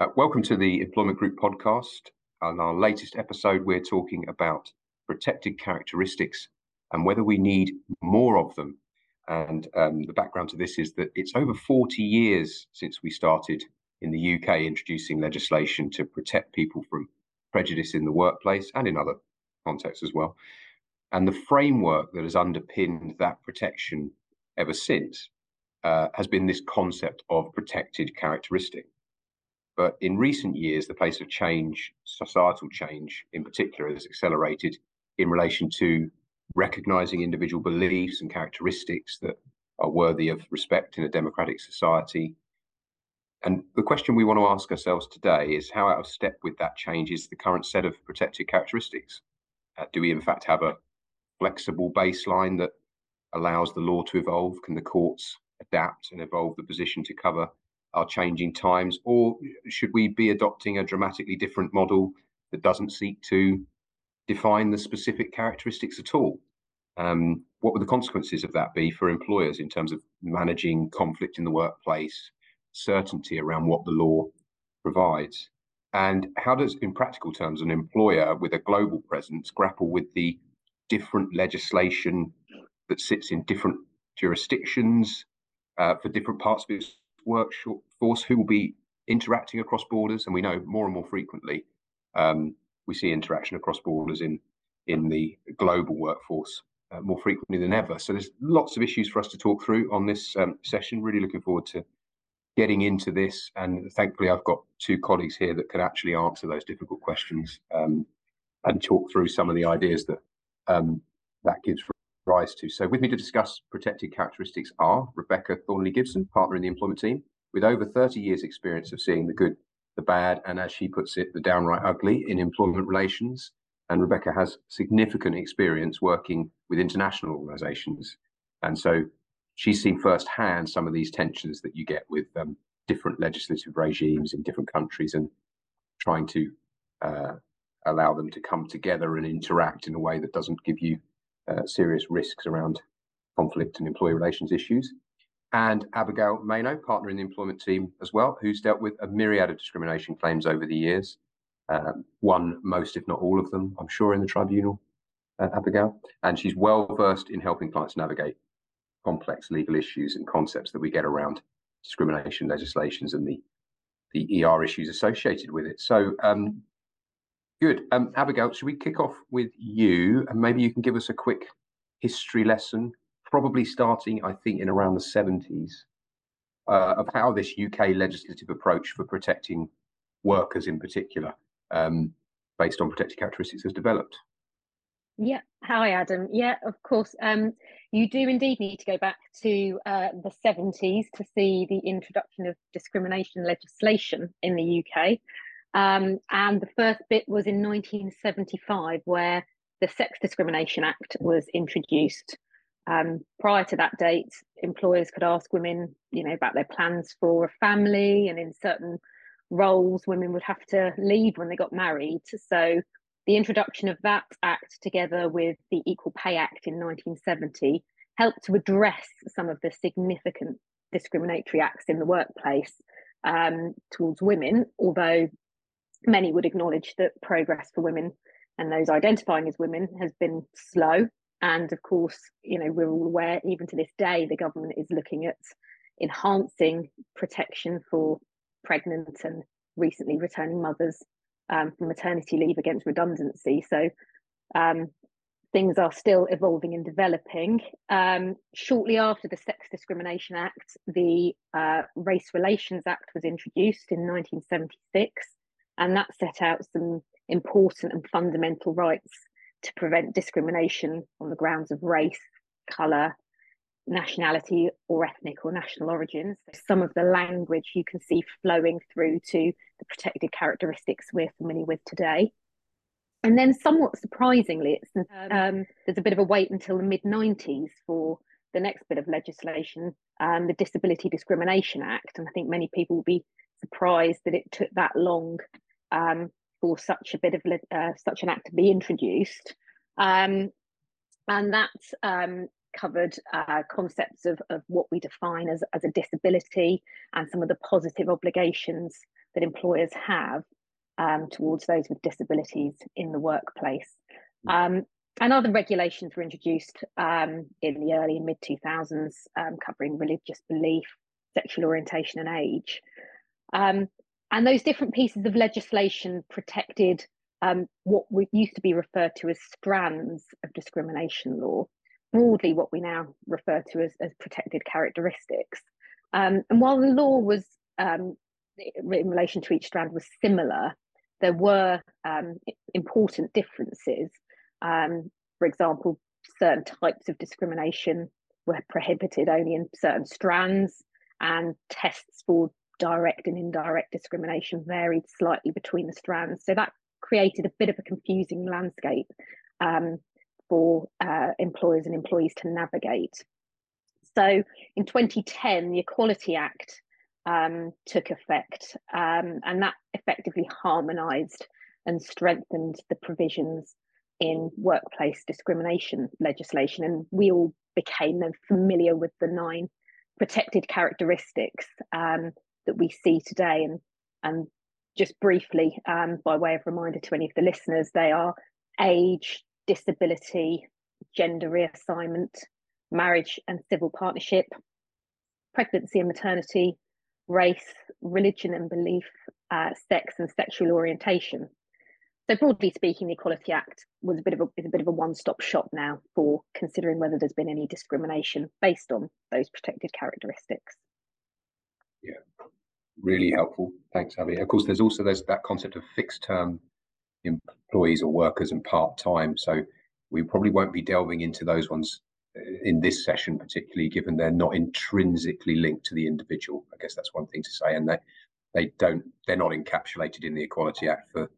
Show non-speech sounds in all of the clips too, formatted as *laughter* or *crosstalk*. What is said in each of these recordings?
Uh, welcome to the Employment Group podcast. On our latest episode, we're talking about protected characteristics and whether we need more of them. And um, the background to this is that it's over 40 years since we started in the UK introducing legislation to protect people from prejudice in the workplace and in other contexts as well. And the framework that has underpinned that protection ever since uh, has been this concept of protected characteristic. But in recent years, the pace of change, societal change in particular, has accelerated in relation to recognizing individual beliefs and characteristics that are worthy of respect in a democratic society. And the question we want to ask ourselves today is how out of step with that change is the current set of protected characteristics? Uh, do we, in fact, have a flexible baseline that allows the law to evolve? Can the courts adapt and evolve the position to cover our changing times? Or should we be adopting a dramatically different model that doesn't seek to define the specific characteristics at all? Um, what would the consequences of that be for employers in terms of managing conflict in the workplace, certainty around what the law provides? And how does, in practical terms, an employer with a global presence grapple with the different legislation that sits in different jurisdictions uh, for different parts of its workforce who will be interacting across borders, and we know more and more frequently um, we see interaction across borders in in the global workforce uh, more frequently than ever. So there's lots of issues for us to talk through on this um, session. Really looking forward to getting into this, and thankfully I've got two colleagues here that can actually answer those difficult questions um, and talk through some of the ideas that um, that gives rise to. So with me to discuss protected characteristics are Rebecca Thornley Gibson, partner in the employment team, with over 30 years experience of seeing the good, the bad, and as she puts it, the downright ugly in employment relations. And Rebecca has significant experience working with international organizations. And so she's seen firsthand some of these tensions that you get with um, different legislative regimes in different countries and trying to uh, allow them to come together and interact in a way that doesn't give you uh, serious risks around conflict and employee relations issues. And Abigail Maino, partner in the employment team as well, who's dealt with a myriad of discrimination claims over the years. Um, won most, if not all of them, I'm sure, in the tribunal, uh, Abigail. And she's well versed in helping clients navigate complex legal issues and concepts that we get around discrimination legislations and the the ER issues associated with it. So um, Good. Um, Abigail, should we kick off with you? And maybe you can give us a quick history lesson, probably starting, I think, in around the 70s, uh, of how this UK legislative approach for protecting workers in particular, um, based on protected characteristics, has developed. Yeah. Hi, Adam. Yeah, of course. Um, you do indeed need to go back to uh, the 70s to see the introduction of discrimination legislation in the UK. Um, and the first bit was in 1975, where the Sex Discrimination Act was introduced. Um, prior to that date, employers could ask women, you know, about their plans for a family, and in certain roles, women would have to leave when they got married. So, the introduction of that act, together with the Equal Pay Act in 1970, helped to address some of the significant discriminatory acts in the workplace um, towards women, although many would acknowledge that progress for women and those identifying as women has been slow. And of course, you know, we're all aware, even to this day, the government is looking at enhancing protection for pregnant and recently returning mothers um, from maternity leave against redundancy. So um, things are still evolving and developing. Um, shortly after the Sex Discrimination Act, the uh, Race Relations Act was introduced in 1976 and that set out some important and fundamental rights to prevent discrimination on the grounds of race, colour, nationality, or ethnic or national origins. Some of the language you can see flowing through to the protected characteristics we're familiar with today. And then, somewhat surprisingly, it's, um, um there's a bit of a wait until the mid 90s for the next bit of legislation, um, the Disability Discrimination Act. And I think many people will be surprised that it took that long um, for such a bit of uh, such an act to be introduced, um, and that um, covered uh, concepts of, of what we define as, as a disability and some of the positive obligations that employers have um, towards those with disabilities in the workplace. Hmm. Um, and other regulations were introduced um, in the early and mid 2000s, um, covering religious belief, sexual orientation, and age. Um, and those different pieces of legislation protected um, what used to be referred to as strands of discrimination law, broadly what we now refer to as, as protected characteristics. Um, and while the law was um, in relation to each strand was similar, there were um, important differences. Um, for example, certain types of discrimination were prohibited only in certain strands, and tests for direct and indirect discrimination varied slightly between the strands. So that created a bit of a confusing landscape um, for uh, employers and employees to navigate. So in 2010, the Equality Act um, took effect, um, and that effectively harmonised and strengthened the provisions in workplace discrimination legislation. And we all became familiar with the nine protected characteristics um, that we see today. And, and just briefly, um, by way of reminder to any of the listeners, they are age, disability, gender reassignment, marriage and civil partnership, pregnancy and maternity, race, religion and belief, uh, sex and sexual orientation. So broadly speaking, the Equality Act was a bit of a is a bit of a one-stop shop now for considering whether there's been any discrimination based on those protected characteristics. Yeah, really helpful. Thanks, Abby. Of course, there's also there's that concept of fixed term employees or workers and part time. So we probably won't be delving into those ones uh, in this session, particularly given they're not intrinsically linked to the individual. I guess that's one thing to say, and they they don't they're not encapsulated in the Equality Act for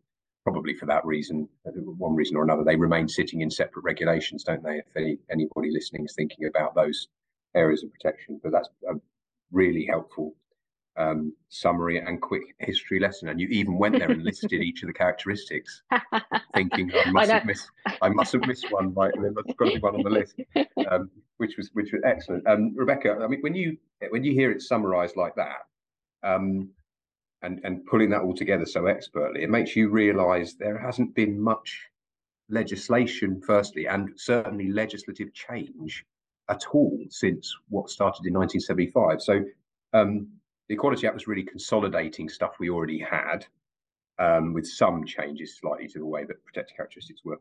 probably for that reason, uh, one reason or another. They remain sitting in separate regulations, don't they? If any, anybody listening is thinking about those areas of protection, but that's a really helpful um, summary and quick history lesson. And you even went there and listed each of the characteristics, thinking I mustn't *laughs* I miss I mustn't miss one. Right, there's got to be one on the list, um, which was which was excellent. Um, Rebecca, I mean, when you when you hear it summarised like that, um, and and pulling that all together so expertly, it makes you realise there hasn't been much legislation, firstly, and certainly legislative change at all since what started in 1975. So. Um, the Equality Act was really consolidating stuff we already had, um, with some changes slightly to the way that protected characteristics were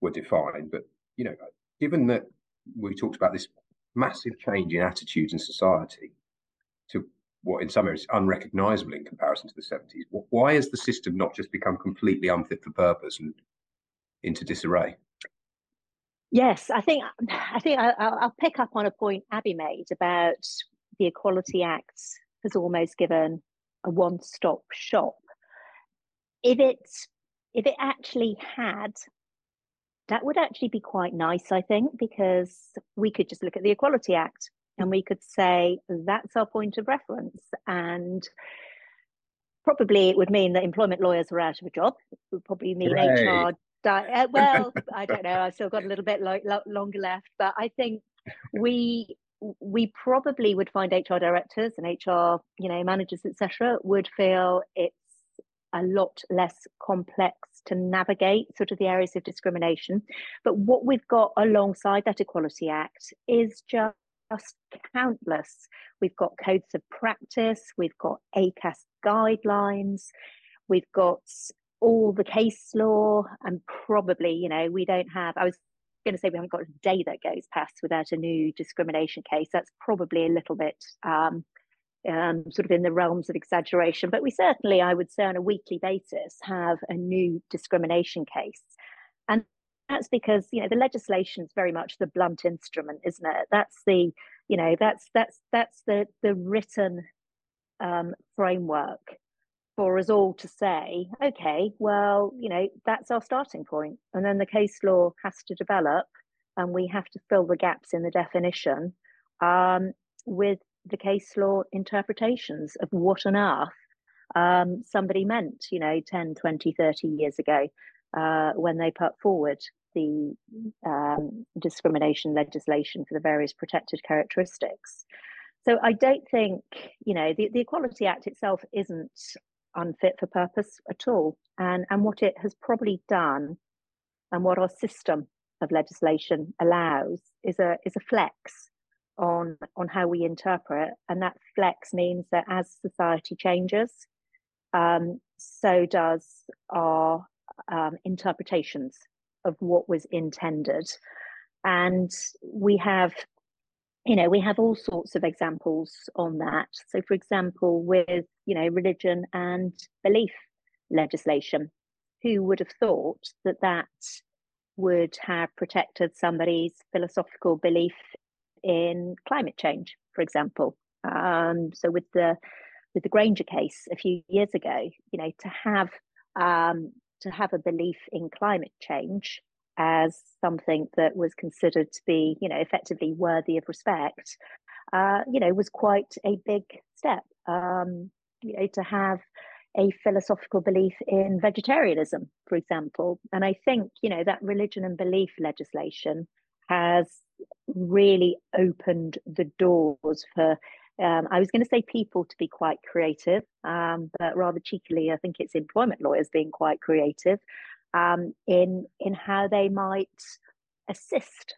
were defined. But you know, given that we talked about this massive change in attitudes in society to what in some areas unrecognizable in comparison to the 70s, why has the system not just become completely unfit for purpose and into disarray? Yes, I think I think I'll, I'll pick up on a point Abby made about the Equality Act has almost given a one-stop shop. If it if it actually had, that would actually be quite nice, I think, because we could just look at the Equality Act and we could say that's our point of reference. And probably it would mean that employment lawyers are out of a job. It would probably mean Hooray. HR. Di- uh, well, *laughs* I don't know. I've still got a little bit lo- lo- longer left, but I think we we probably would find HR directors and HR, you know, managers, etc., would feel it's a lot less complex to navigate sort of the areas of discrimination. But what we've got alongside that Equality Act is just countless. We've got codes of practice, we've got ACAS guidelines, we've got all the case law, and probably, you know, we don't have, I was going to say we haven't got a day that goes past without a new discrimination case. That's probably a little bit um, um, sort of in the realms of exaggeration, but we certainly, I would say, on a weekly basis, have a new discrimination case, and that's because you know the legislation is very much the blunt instrument, isn't it? That's the you know that's that's that's the the written um, framework for us all to say, okay, well, you know, that's our starting point. And then the case law has to develop and we have to fill the gaps in the definition um, with the case law interpretations of what on earth um, somebody meant, you know, 10, 20, 30 years ago uh, when they put forward the um, discrimination legislation for the various protected characteristics. So I don't think, you know, the, the Equality Act itself isn't unfit for purpose at all. And, and what it has probably done and what our system of legislation allows is a, is a flex on, on how we interpret. And that flex means that as society changes, um, so does our um, interpretations of what was intended. And we have you know we have all sorts of examples on that. So for example with you know religion and belief legislation who would have thought that that would have protected somebody's philosophical belief in climate change for example? Um, so with the with the Grainger case a few years ago you know to have um, to have a belief in climate change as something that was considered to be, you know, effectively worthy of respect, uh, you know, was quite a big step. Um, you know, to have a philosophical belief in vegetarianism, for example. And I think, you know, that religion and belief legislation has really opened the doors for um, I was going to say people to be quite creative, um, but rather cheekily, I think it's employment lawyers being quite creative um, in in how they might assist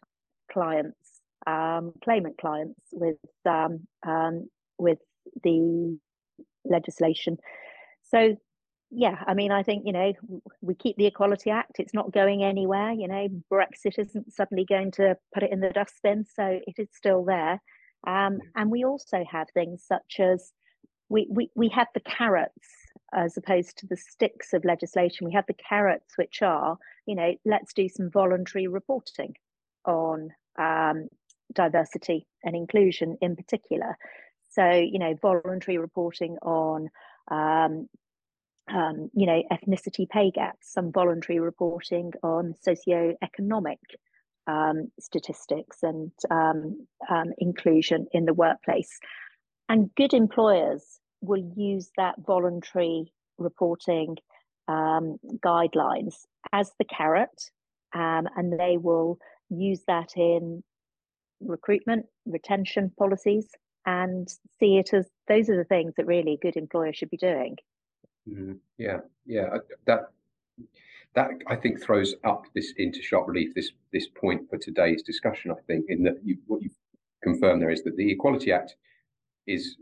clients, um, claimant clients, with um, um, with the legislation. So, yeah, I mean, I think you know we keep the Equality Act; it's not going anywhere. You know, Brexit isn't suddenly going to put it in the dustbin, so it is still there. Um, and we also have things such as we, we, we have the carrots as opposed to the sticks of legislation. We have the carrots, which are, you know, let's do some voluntary reporting on um, diversity and inclusion in particular. So, you know, voluntary reporting on, um, um, you know, ethnicity pay gaps, some voluntary reporting on socioeconomic um, statistics and um, um, inclusion in the workplace. And good employers will use that voluntary reporting um, guidelines as the carrot, um, and they will use that in recruitment, retention policies, and see it as those are the things that really good employers should be doing. Mm, yeah, yeah, that that I think throws up this into sharp relief this this point for today's discussion. I think in that you, what you confirmed there is that the Equality Act is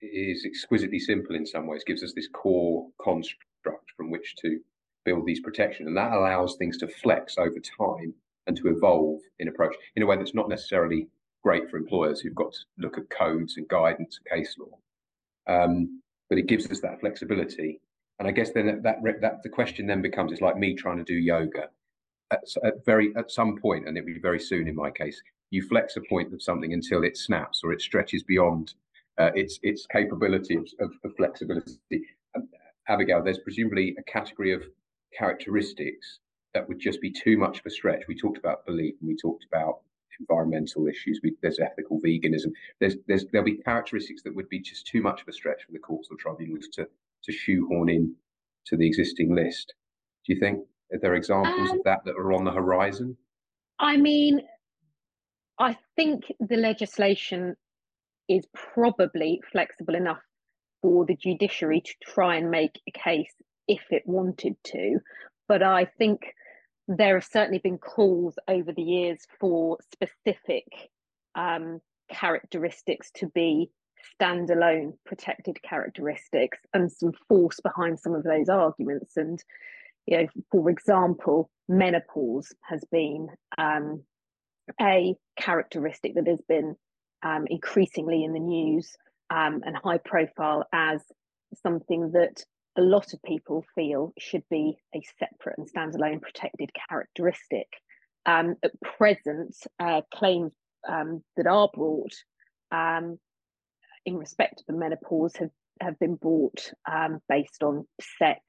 is exquisitely simple in some ways, gives us this core construct from which to build these protections. And that allows things to flex over time and to evolve in approach in a way that's not necessarily great for employers who've got to look at codes and guidance and case law. Um, but it gives us that flexibility. And I guess then that, that, that the question then becomes it's like me trying to do yoga. At, at very at some point, and it'll be very soon in my case, you flex a point of something until it snaps or it stretches beyond uh, its its capability of, of, of flexibility. Um, Abigail, there's presumably a category of characteristics that would just be too much of a stretch. We talked about belief and we talked about environmental issues. We, there's ethical veganism. There's, there's there'll be characteristics that would be just too much of a stretch for the courts or tribunals to to shoehorn in to the existing list. Do you think there are there examples um, of that that are on the horizon? I mean, I think the legislation is probably flexible enough for the judiciary to try and make a case if it wanted to. But I think there have certainly been calls over the years for specific um, characteristics to be standalone protected characteristics and some force behind some of those arguments. And, you know, for example, menopause has been um, a characteristic that has been um, increasingly in the news um, and high profile as something that a lot of people feel should be a separate and standalone protected characteristic. Um, at present, uh, claims um, that are brought um, in respect of the menopause have, have been brought um, based on sex,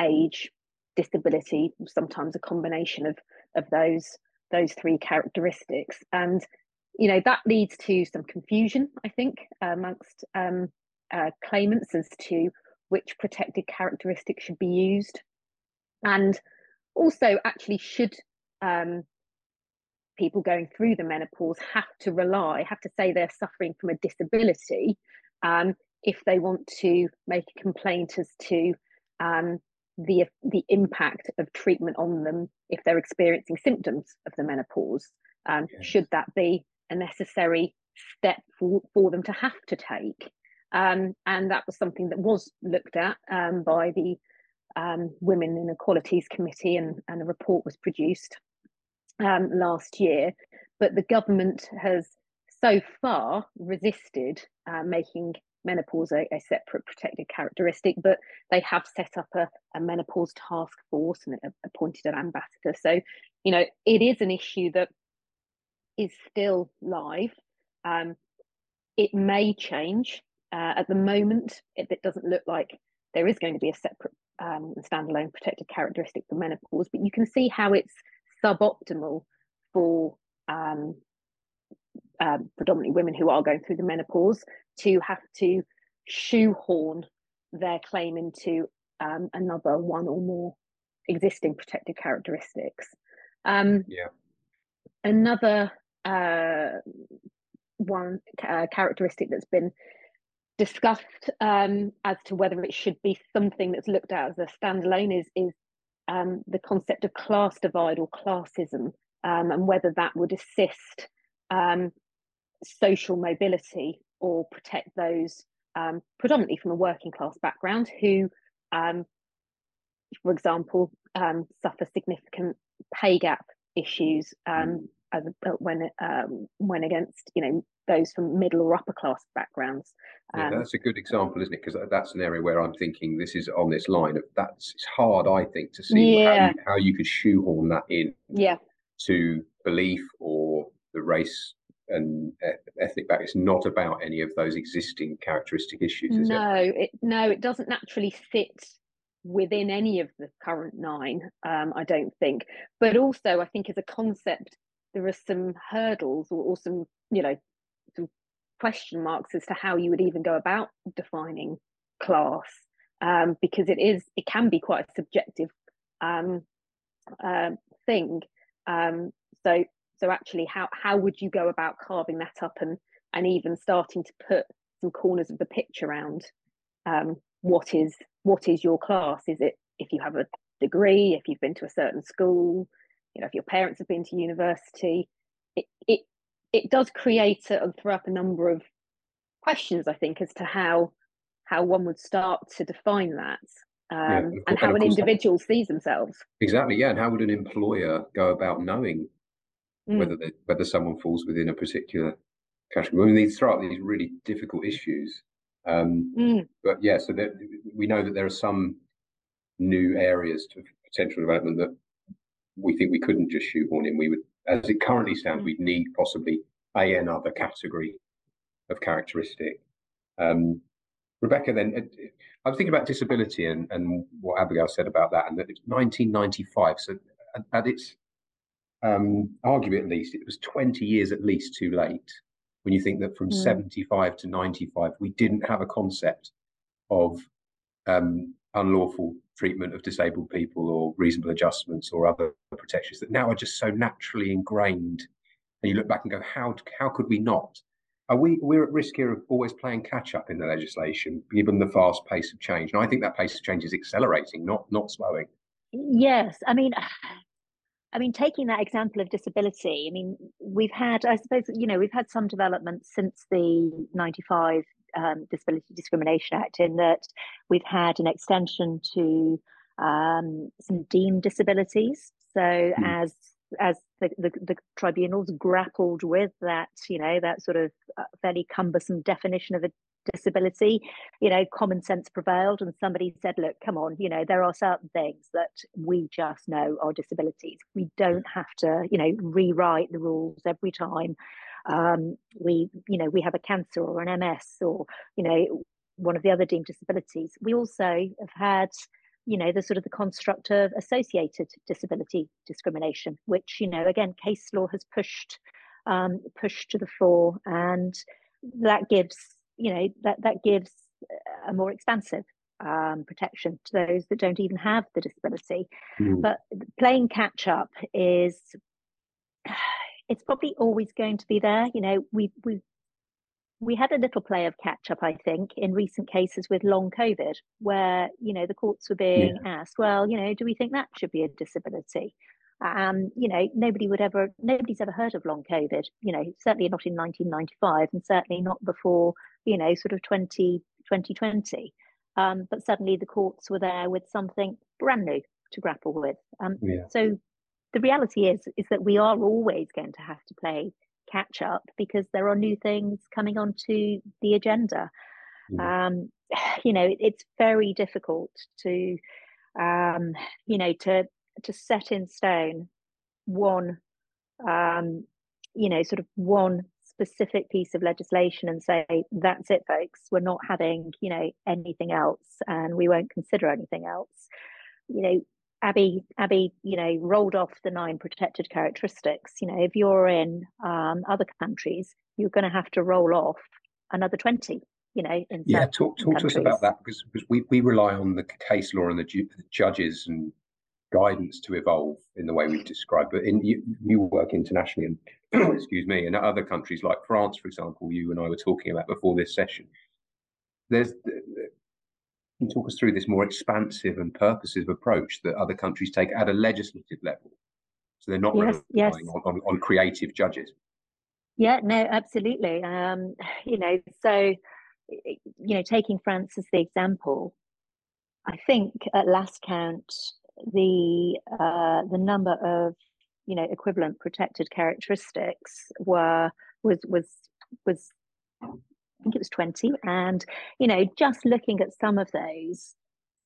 age, disability, sometimes a combination of, of those, those three characteristics. And you know that leads to some confusion i think amongst um, uh, claimants as to which protected characteristics should be used and also actually should um, people going through the menopause have to rely have to say they're suffering from a disability um, if they want to make a complaint as to um, the the impact of treatment on them if they're experiencing symptoms of the menopause. Um, yes. Should that be a necessary step for, for them to have to take? Um, and that was something that was looked at um, by the um, Women and Equalities Committee, and, and a report was produced um, last year. But the government has so far resisted uh, making menopause a, a, separate protected characteristic, but they have set up a, a menopause task force and appointed an ambassador. So, you know, it is an issue that is still live. Um, it may change. Uh, at the moment, it, it, doesn't look like there is going to be a separate um, standalone protected characteristic for menopause, but you can see how it's suboptimal for um, um, predominantly women who are going through the menopause to have to shoehorn their claim into um, another one or more existing protected characteristics. Um, yeah. Another uh, one uh, characteristic that's been discussed um, as to whether it should be something that's looked at as a standalone is is um, the concept of class divide or classism, um, and whether that would assist um, social mobility or protect those um, predominantly from a working class background who, um, for example, suffer significant pay gap issues mm. As a, when when against you know those from middle or upper class backgrounds. Yeah, um, that's a good example, isn't it? Because that's an area where I'm thinking this is on this line of that's it's hard, I think, to see yeah. how, you, how you could shoehorn that in. Yeah. To belief or the race and ethnic back. It's not about any of those existing characteristic issues. no, it? it? no, it doesn't naturally fit within any of the current nine. Um, I don't think, but also I think as a concept, there are some hurdles or, or some you know some question marks as to how you would even go about defining class um, because it is it can be quite a subjective um, uh, thing. Um, so so actually how how would you go about carving that up and and even starting to put some corners of the pitch around um, what is what is your class? Is it if you have a degree if you've been to a certain school you know if your parents have been to university it, it it does create a, and throw up a number of questions, I think, as to how how one would start to define that um, yeah, and, and, how an individual sees themselves. Exactly, yeah. And how would an employer go about knowing mm. whether they, whether someone falls within a particular category? I mean, these throw up these really difficult issues. Um, mm. But yeah, so that, we know that there are some new areas to potential development that we think we couldn't just shoehorn in. We would as it currently stands, we'd need possibly a another category of characteristic. Um, Rebecca, then I was thinking about disability and, and what Abigail said about that, and that it's 1995. So at, at its um, arguably at least, it was 20 years at least too late. When you think that from mm. 75 to 95, we didn't have a concept of um, unlawful treatment of disabled people or reasonable adjustments or other protections that now are just so naturally ingrained. And you look back and go, how how could we not? Are we we're at risk here of always playing catch up in the legislation, given the fast pace of change? And I think that pace of change is accelerating, not not slowing. Yes, I mean. *sighs* I mean, taking that example of disability, I mean, we've had, I suppose, you know, we've had some developments since the 95 um, Disability Discrimination Act in that we've had an extension to um, some deemed disabilities. So mm. as as the, the, the, tribunals grappled with that, you know, that sort of uh, fairly cumbersome definition of a disability, you know, common sense prevailed and somebody said, look, come on, you know, there are certain things that we just know are disabilities. We don't have to, you know, rewrite the rules every time um, we you know we have a cancer or an ms or you know one of the other deemed disabilities we also have had you know the sort of the construct of associated disability discrimination which you know again case law has pushed um, pushed to the fore and that gives you know that that gives a more expansive um, protection to those that don't even have the disability mm. but playing catch up is it's probably always going to be there. You know, we we we had a little play of catch up, I think, in recent cases with long COVID, where you know the courts were being yeah. asked, well, you know, do we think that should be a disability? Um, you know, nobody would ever, nobody's ever heard of long COVID. You know, certainly not in 1995, and certainly not before, you know, sort of 20, 2020. Um, but suddenly the courts were there with something brand new to grapple with. Um, yeah. So the reality is is that we are always going to have to play catch up because there are new things coming onto the agenda. Mm. Um, *sighs* you know, it, it's very difficult to, um, you know, to to set in stone one, um, you know, sort of one specific piece of legislation and say that's it, folks. We're not having, you know, anything else, and we won't consider anything else. You know, Abby, Abby, you know, rolled off the nine protected characteristics. You know, if you're in um, other countries, you're going to have to roll off another twenty. You know, yeah. Talk talk countries. to us about that because, because we, we rely on the case law and the, ju- the judges and guidance to evolve in the way we've described. But in you, you work internationally, and *clears throat* excuse me, in other countries like France, for example, you and I were talking about before this session. There's can talk us through this more expansive and purposive approach that other countries take at a legislative level. So they're not yes, yes. On, on, on, creative judges. Yeah, no, absolutely. Um, you know, so you know, taking France as the example, I think at last count, the uh, the number of you know equivalent protected characteristics were was was was I think it was 20. And, you know, just looking at some of those,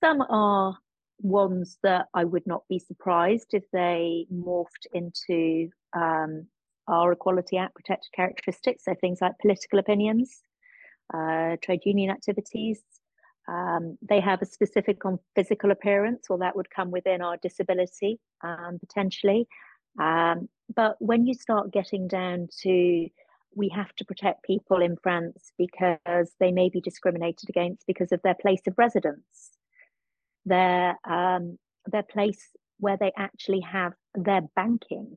some are ones that I would not be surprised if they morphed into um, our Equality Act protected characteristics. So things like political opinions, uh, trade union activities. Um, they have a specific on physical appearance, or that would come within our disability um, potentially. Um, but when you start getting down to we have to protect people in France because they may be discriminated against because of their place of residence, their um, their place where they actually have their banking,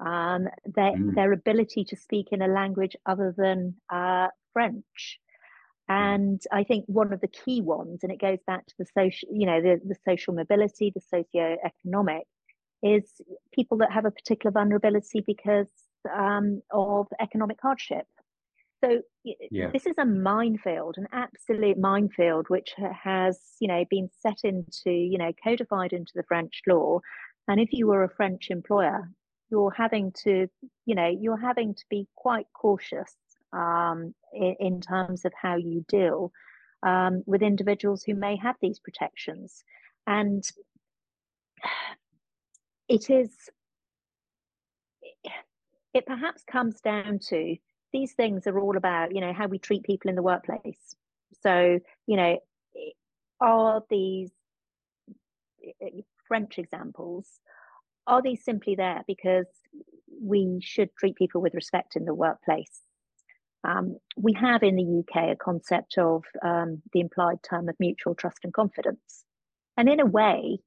um, their mm. their ability to speak in a language other than uh, French. Mm. And I think one of the key ones, and it goes back to the social, you know, the, the social mobility, the socio-economic, is people that have a particular vulnerability because um, of economic hardship. So yeah. this is a minefield, an absolute minefield, which has you know been set into you know codified into the French law. And if you were a French employer, you're having to you know you're having to be quite cautious um, in, in, terms of how you deal um, with individuals who may have these protections. And *sighs* it is it perhaps comes down to these things are all about you know how we treat people in the workplace. So you know are these french examples are these simply there because we should treat people with respect in the workplace? Um, we have in the uk a concept of um, the implied term of mutual trust and confidence. And in a way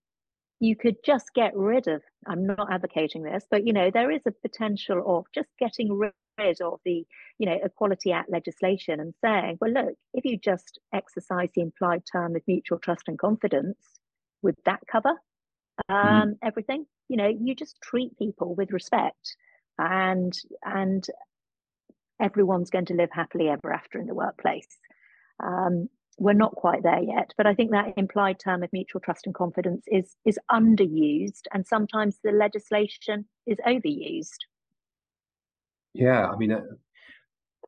you could just get rid of i'm not advocating this but you know there is a potential of just getting rid of the you know equality act legislation and saying well look if you just exercise the implied term of mutual trust and confidence would that cover mm-hmm. um, mm. everything you know you just treat people with respect and and everyone's going to live happily ever after in the workplace um, we're not quite there yet but i think that implied term of mutual trust and confidence is is underused and sometimes the legislation is overused. Yeah i mean uh,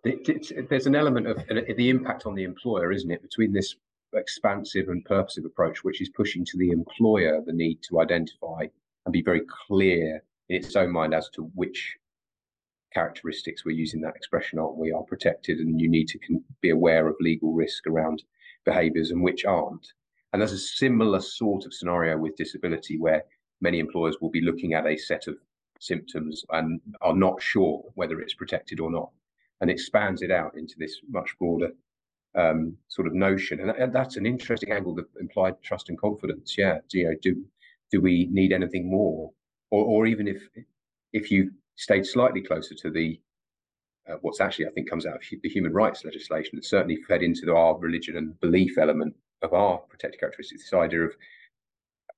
it, there's an element of uh, the impact on the employer isn't it between this expansive and purposive approach which is pushing to the employer the need to identify and be very clear in its own mind as to which characteristics we're using that expression aren't we are protected and you need to be aware of legal risk around behaviors and which aren't. And there's a similar sort of scenario with disability where many employers will be looking at a set of symptoms and are not sure whether it's protected or not, and expands it out into this much broader um, sort of notion. And, and, that's an interesting angle, the implied trust and confidence. Yeah, do, you know, do do we need anything more, or or even if if you stayed slightly closer to the uh, what's actually I think comes out of the human rights legislation. It's certainly fed into our religion and belief element of our protected characteristics. This idea of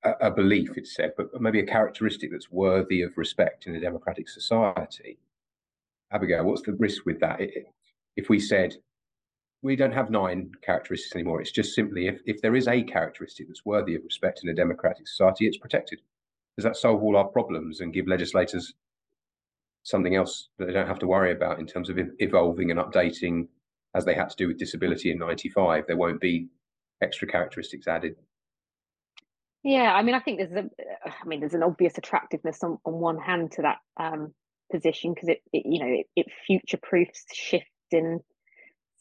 a, a belief, it's said, but maybe a characteristic that's worthy of respect in a democratic society. Abigail, what's the risk with that? If we said we don't have nine characteristics anymore, it's just simply if, if there is a characteristic that's worthy of respect in a democratic society, it's protected. Does that solve all our problems and give legislators something else that they don't have to worry about in terms of evolving and updating as they had to do with disability in 95? There won't be extra characteristics added. Yeah, I mean, I think there's a, I mean, there's an obvious attractiveness on, on one hand to that um, position because it, it, you know, it, it future proofs shifts in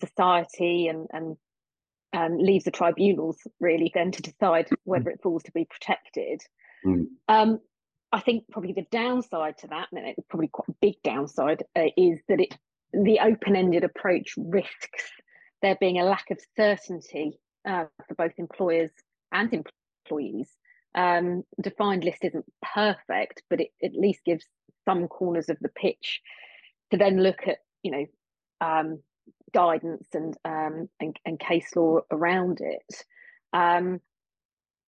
society and and um, leaves the tribunals really then to decide whether it falls to be protected. Mm. Um, I think probably the downside to that, and it's probably quite a big downside, uh, is that it the open-ended approach risks there being a lack of certainty uh, for both employers and employees. Um, defined list isn't perfect, but it at least gives some corners of the pitch to then look at, you know, um, guidance and, um, and, and case law around it.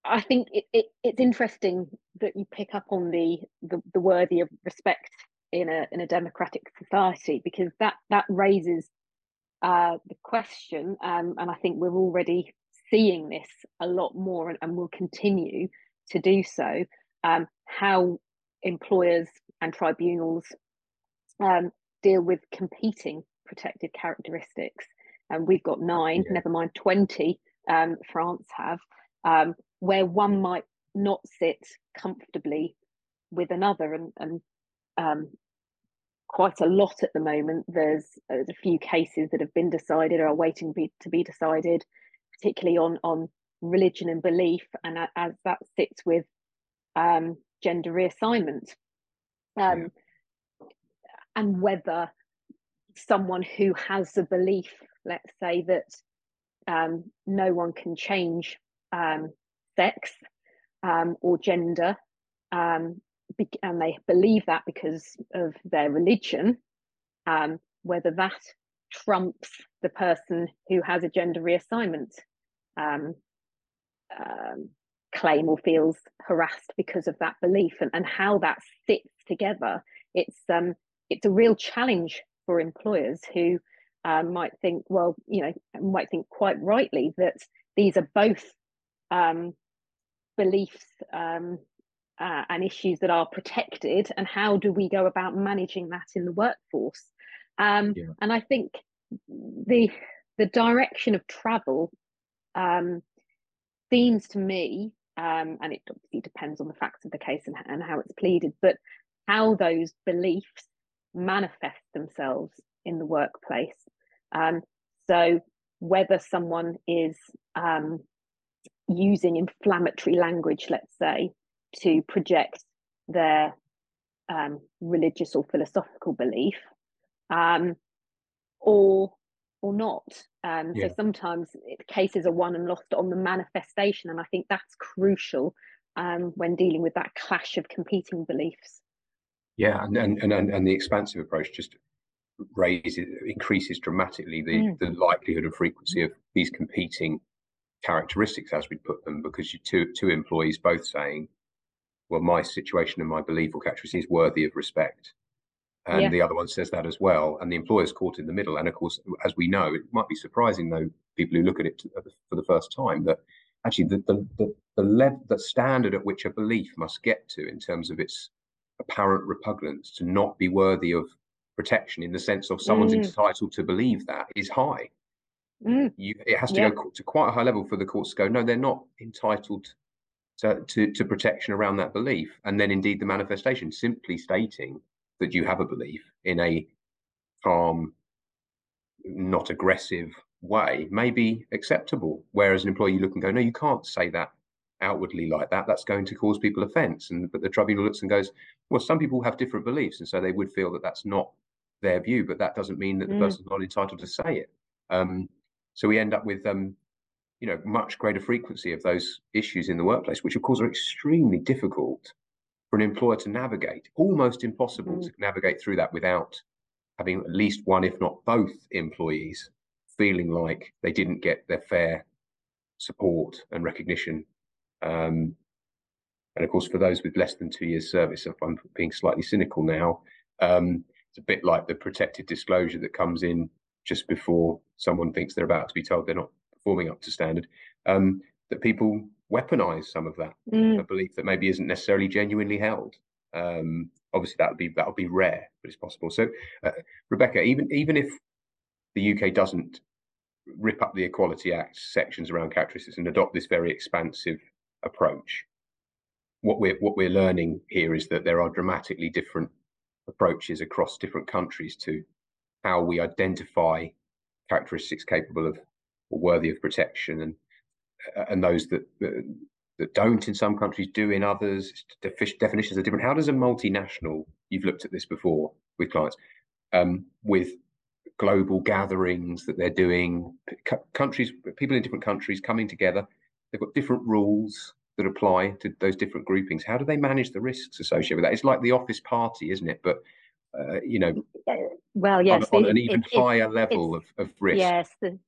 I think it, it, it's interesting that you pick up on the, the, the worthy of respect in a in a democratic society because that that raises uh, the question, um, and I think we're already seeing this a lot more, and, and will continue to do so. Um, how employers and tribunals um, deal with competing protected characteristics. And we've got nine, yeah. never mind 20, um, France have, um, where one might not sit comfortably with another. And, and um, quite a lot at the moment. There's, there's, a few cases that have been decided or are waiting be, to be decided, particularly on, on religion and belief, and as that sits with um, gender reassignment. Um. And whether someone who has the belief, let's say, that um, no one can change um, sex um, or gender, um, be- and they believe that because of their religion, um, whether that trumps the person who has a gender reassignment um, claim or feels harassed because of that belief, and, and how that sits together. It's um, it's a real challenge for employers who um, might think, well, you know, might think quite rightly that these are both um, beliefs um, uh, and issues that are protected, and how do we go about managing that in the workforce? Um, yeah. And I think the the direction of travel um, seems to me, um, and it obviously depends on the facts of the case and, and how it's pleaded, but how those beliefs manifest themselves in the workplace. Um, so whether someone is um, using inflammatory language, let's say, to project their um, religious or philosophical belief, um, or or not. Um, yeah. So sometimes cases are won and lost on the manifestation, and I think that's crucial um, when dealing with that clash of competing beliefs. Yeah, and and and, and the expansive approach just raises increases dramatically the mm. the likelihood and frequency of these competing characteristics as we put them because you two two employees both saying well my situation and my belief or characteristic is worthy of respect and yeah. the other one says that as well and the employer's caught in the middle and of course as we know it might be surprising though people who look at it for the first time that actually the the the, the, level, the standard at which a belief must get to in terms of its apparent repugnance to not be worthy of protection in the sense of someone's mm. entitled to believe that is high. Mm. You, it has to yeah. go to quite a high level for the courts to go, no, they're not entitled to, to, to protection around that belief. And then indeed the manifestation simply stating that you have a belief in a calm, not aggressive way may be acceptable. Whereas an employee you look and go, no, you can't say that outwardly like that, that's going to cause people offence. And but the tribunal looks and goes, well, some people have different beliefs, and so they would feel that that's not their view, but that doesn't mean that the mm. person's not entitled to say it. Um, so we end up with um, you know much greater frequency of those issues in the workplace, which of course are extremely difficult for an employer to navigate. Almost impossible mm. to navigate through that without having at least one, if not both, employees feeling like they didn't get their fair support and recognition. Um, and of course, for those with less than two years service, if I'm being slightly cynical now, um, it's a bit like the protected disclosure that comes in just before someone thinks they're about to be told they're not performing up to standard. Um, that people weaponize some of that mm. a belief that maybe isn't necessarily genuinely held. Um, obviously, that would be that would be rare, but it's possible. So, uh, Rebecca, even even if the UK doesn't rip up the Equality Act sections around characteristics and adopt this very expansive approach, what we're what we're learning here is that there are dramatically different approaches across different countries to how we identify characteristics capable of or worthy of protection and and those that, that that don't in some countries do in others. definitions are different. How does a multinational, you've looked at this before with clients, um, with global gatherings that they're doing, countries, people in different countries coming together, they've got different rules that apply to those different groupings. How do they manage the risks associated with that? It's like the office party, isn't it? But uh, you know, well, yes, on, on an even it, higher it, level of, of risk. Yes, the,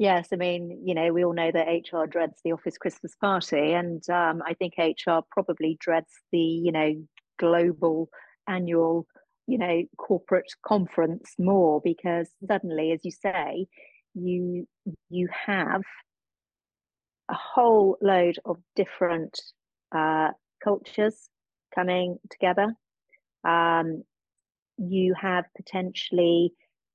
Yes, I mean, you know, we all know that HR dreads the office Christmas party, and um, I think HR probably dreads the, you know, global annual, you know, corporate conference more because suddenly, as you say, you you have a whole load of different uh, cultures coming together. Um, you have potentially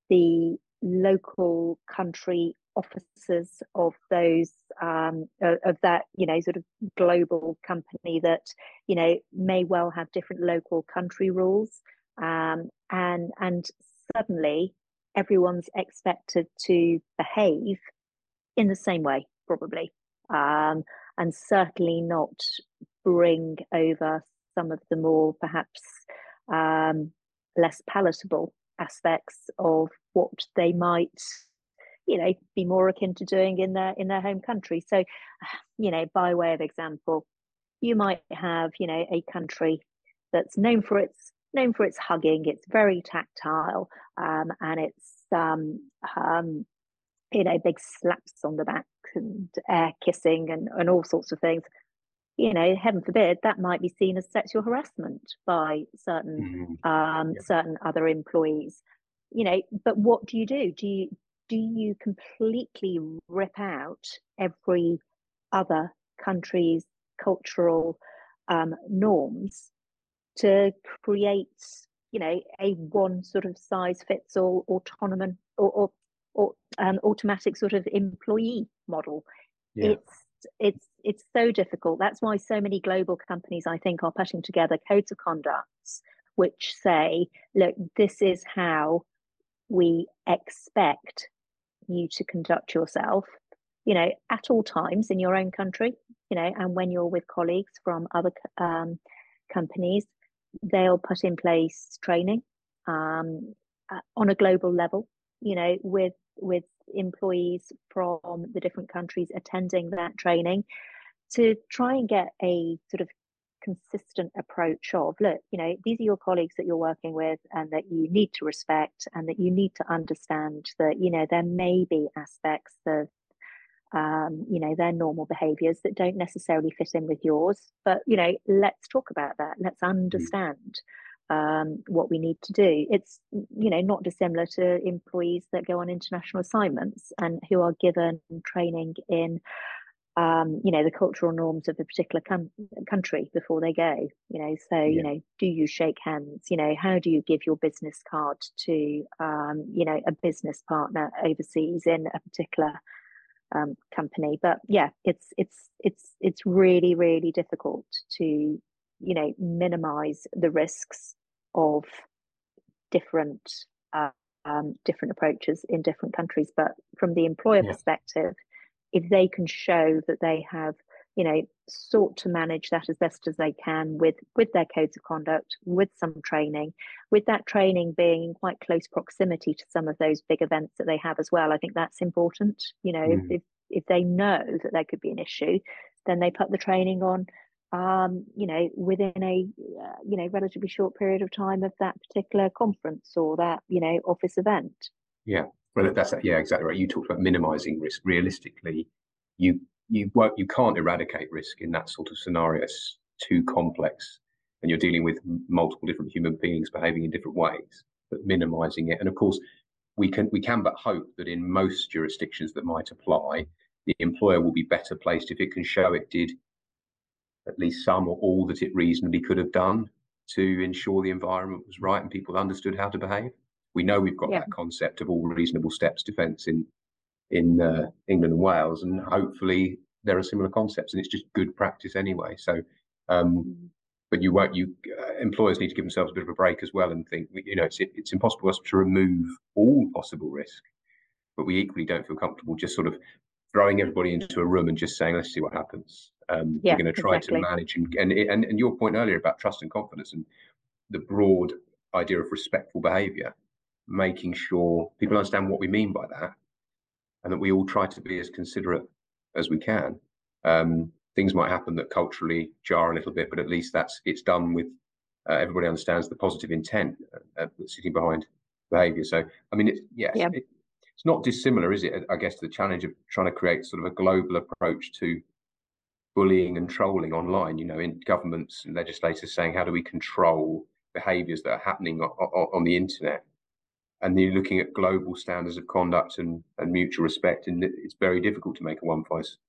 the local country officers of those um, of that you know sort of global company that you know may well have different local country rules. Um, and and suddenly everyone's expected to behave in the same way probably. Um, and certainly not bring over some of the more perhaps um, less palatable aspects of what they might you know be more akin to doing in their in their home country. So *sighs* you know by way of example you might have you know a country that's known for its known for its hugging it's very tactile um, and it's um, um, you know big slaps on the back and air kissing and, and all sorts of things you know heaven forbid that might be seen as sexual harassment by certain mm-hmm. um, yeah. certain other employees you know but what do you do do you do you completely rip out every other country's cultural um, norms to create, you know, a one sort of size fits all autonomous or, or, or um, automatic sort of employee model? Yeah. It's it's it's so difficult. That's why so many global companies, I think, are putting together codes of conducts which say, look, this is how we expect you to conduct yourself, you know, at all times in your own country, you know, and when you're with colleagues from other um, companies, they'll put in place training um, uh, on a global level, you know, with with employees from the different countries attending that training to try and get a sort of consistent approach of look you know these are your colleagues that you're working with and that you need to respect and that you need to understand that you know there may be aspects of um, you know their normal behaviors that don't necessarily fit in with yours but you know let's talk about that let's mm. understand um, what we need to do it's you know not dissimilar to employees that go on international assignments and who are given training in um, you know, the cultural norms of a particular com- country before they go. You know, so yeah. you know, do you shake hands? You know, how do you give your business card to um, you know a business partner overseas in a particular um, company? But yeah, it's it's it's it's really really difficult to you know minimize the risks of different uh, um, different approaches in different countries. But from the employer yeah. perspective if they can show that they have you know sought to manage that as best as they can with with their codes of conduct with some training with that training being in quite close proximity to some of those big events that they have as well i think that's important you know mm. if if they know that there could be an issue then they put the training on um, you know, within a uh, you know relatively short period of time of that particular conference or that you know office event. Yeah, well, that's yeah, exactly right. You talked about minimising risk. Realistically, you you won't you can't eradicate risk in that sort of scenario. It's too complex, and you're dealing with multiple different human beings behaving in different ways. But minimising it, and of course, we can we can but hope that in most jurisdictions that might apply, the employer will be better placed if it can show it did at least some or all that it reasonably could have done to ensure the environment was right and people understood how to behave. We know we've got yeah. that concept of all reasonable steps defence in in uh, England and Wales, and hopefully there are similar concepts, and it's just good practice anyway. So, um, mm. but you won't. You uh, employers need to give themselves a bit of a break as well, and think you know it's it's impossible for us to remove all possible risk, but we equally don't feel comfortable just sort of throwing everybody into a room and just saying let's see what happens. Um, yeah, we're going to try exactly. to manage and, and and and your point earlier about trust and confidence and the broad idea of respectful behaviour, making sure people understand what we mean by that, and that we all try to be as considerate as we can. Um, things might happen that culturally jar a little bit, but at least that's it's done with uh, everybody understands the positive intent uh, uh sitting behind behaviour. So I mean, it's yes, yeah. it, it's not dissimilar, is it? I guess the challenge of trying to create sort of a global approach to bullying and trolling online, you know, in governments and legislators saying, how do we control behaviors that are happening on, on, the internet? And you're looking at global standards of conduct and, and mutual respect, and it's very difficult to make a one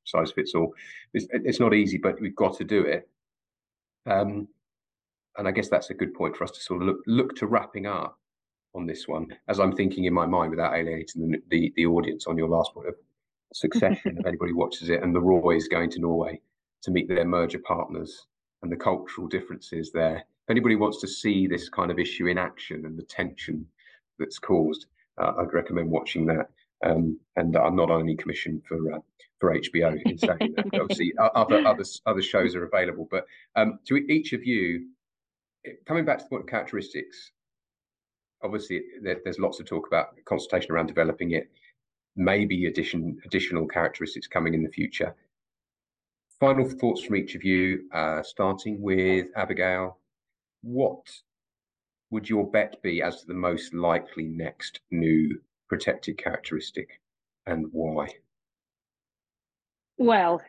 size fits all. It's, it's not easy, but we've got to do it. Um, and I guess that's a good point for us to sort of look look to wrapping up on this one, as I'm thinking in my mind without alienating the the, the audience on your last point of succession. if *laughs* anybody watches it, and the Roy is going to Norway, to meet their merger partners and the cultural differences there. If anybody wants to see this kind of issue in action and the tension that's caused, uh, I'd recommend watching that. Um, and I'm not only commissioned for uh, for HBO in saying that. *laughs* Obviously, other other other shows are available. But um, to each of you, coming back to the point of characteristics, obviously there, there's lots of talk about consultation around developing it. Maybe addition additional characteristics coming in the future final thoughts from each of you, uh, starting with Abigail. What would your bet be as to the most likely next new protected characteristic and why? Well,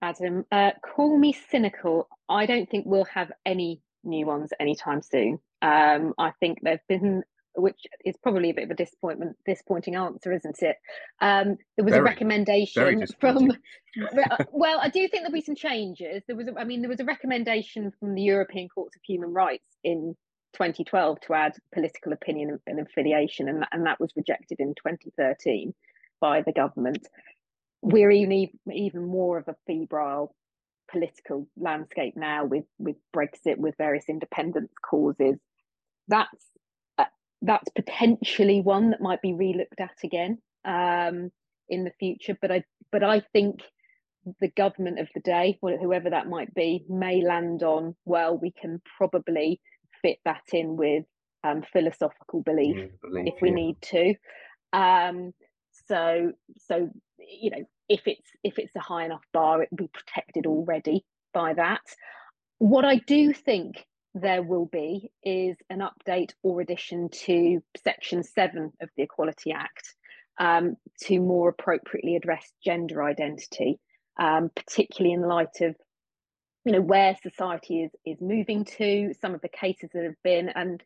Adam, uh, call me cynical. I don't think we'll have any new ones anytime soon. Um, I think there've been which is probably a bit of a disappointment, disappointing answer, isn't it? Um, there was very, a recommendation from. *laughs* well, I do think there'll be some changes. There was, a, I mean, there was a recommendation from the European Courts of Human Rights in 2012 to add political opinion and affiliation, and, and that was rejected in 2013 by the government. We're even even more of a febrile political landscape now with with Brexit, with various independence causes. That's that's potentially one that might be relooked at again um, in the future. But I but I think the government of the day, whoever that might be, may land on well, we can probably fit that in with um, philosophical belief, yeah, belief if we yeah. need to. Um, so so you know if it's if it's a high enough bar, it will be protected already by that. What I do think there will be is an update or addition to Section 7 of the Equality Act um, to more appropriately address gender identity, um, particularly in light of you know where society is is moving to some of the cases that have been and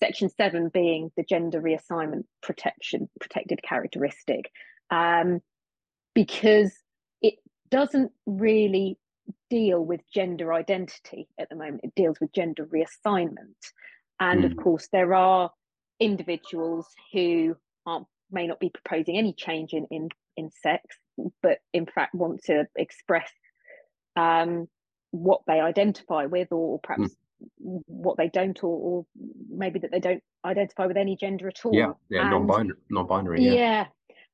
section 7 being the gender reassignment protection protected characteristic. Um, because it doesn't really deal with gender identity at the moment. It deals with gender reassignment. And mm. of hmm. course, there are individuals who aren't, may not be proposing any change in, in, in sex, but in fact want to express um, what they identify with, or, perhaps mm. what they don't, or, or, maybe that they don't identify with any gender at all. Yeah, yeah, non-binary, non-binary. Yeah. yeah.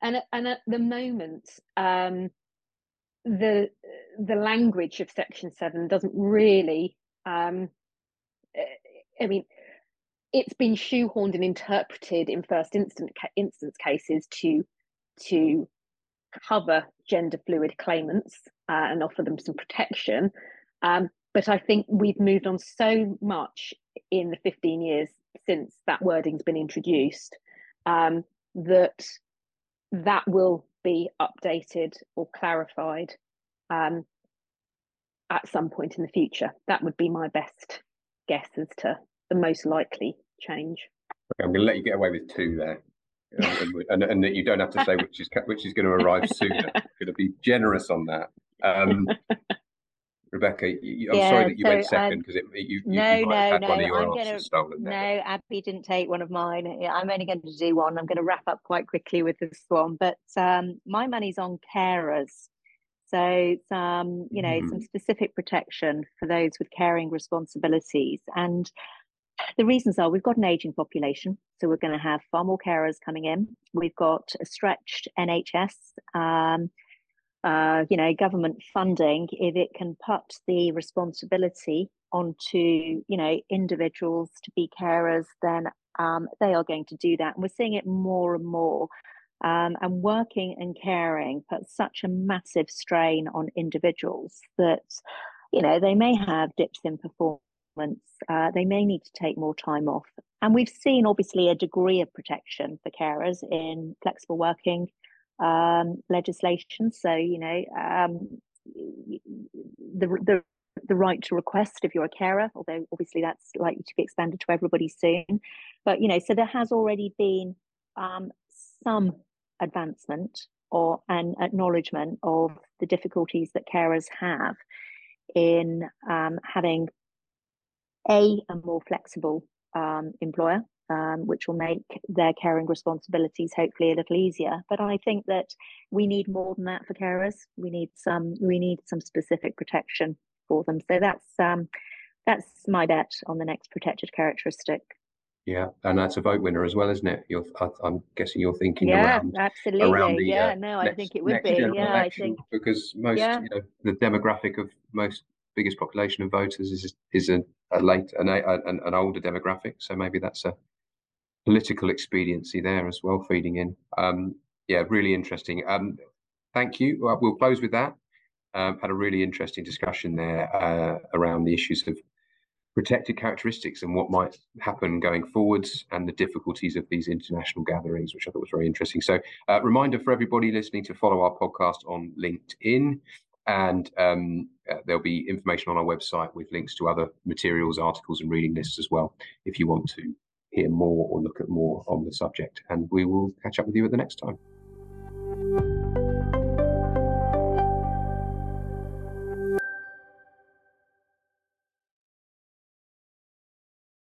And, and at the moment, um, the the language of section 7 doesn't really um, i mean it's been shoehorned and interpreted in first instance instance cases to to cover gender fluid claimants uh, and offer them some protection. Um, but I think we've moved on so much in the 15 years since that wording's been introduced um, that that will be updated or clarified um, at some point in the future. That would be my best guess as to the most likely change. Okay, I'm going to let you get away with two there. *laughs* and, and, that you don't have to say which is which is going to arrive sooner. I'm going to be generous on that. Um, Rebecca, you, I'm yeah, sorry that you so, went second because um, you, you, no, you no, no. I'm gonna, stolen. No, Abby didn't take one of mine. I'm only going to do one. I'm going to wrap up quite quickly with this one, but um, my money's on carers. So some, you know, mm. some specific protection for those with caring responsibilities. And the reasons are we've got an aging population, so we're going to have far more carers coming in. We've got a stretched NHS. Um, uh, you know, government funding, if it can put the responsibility onto, you know, individuals to be carers, then um, they are going to do that. And we're seeing it more and more. Um, and working and caring puts such a massive strain on individuals that, you know, they may have dips in performance. Uh, they may need to take more time off. And we've seen obviously a degree of protection for carers in flexible working um, legislation. So, you know, um, the, the the right to request if you're a carer, although obviously that's likely to be expanded to everybody soon. But you know, so there has already been um, some advancement or an acknowledgement of the difficulties that carers have in um, having a a more flexible um, employer um, which will make their caring responsibilities hopefully a little easier. But I think that we need more than that for carers. We need some we need some specific protection for them. So that's um, that's my bet on the next protected characteristic. Yeah, and that's a vote winner as well, isn't it? You're, I, am guessing you're thinking yeah, around, absolutely. Around the, yeah, uh, no, I think it would be. Yeah, I think because most, yeah. you know, the demographic of most biggest population of voters is is a, a late an, an, an older demographic. So maybe that's a political expediency there as well, feeding in. Um, yeah, really interesting. Um, thank you. Well, we'll close with that. Um, had a really interesting discussion there uh, around the issues of protected characteristics and what might happen going forwards and the difficulties of these international gatherings, which I thought was very interesting. So, uh, reminder for everybody listening to follow our podcast on LinkedIn. And um, uh, there'll be information on our website with links to other materials, articles, and reading lists as well if you want to hear more or look at more on the subject. And we will catch up with you at the next time.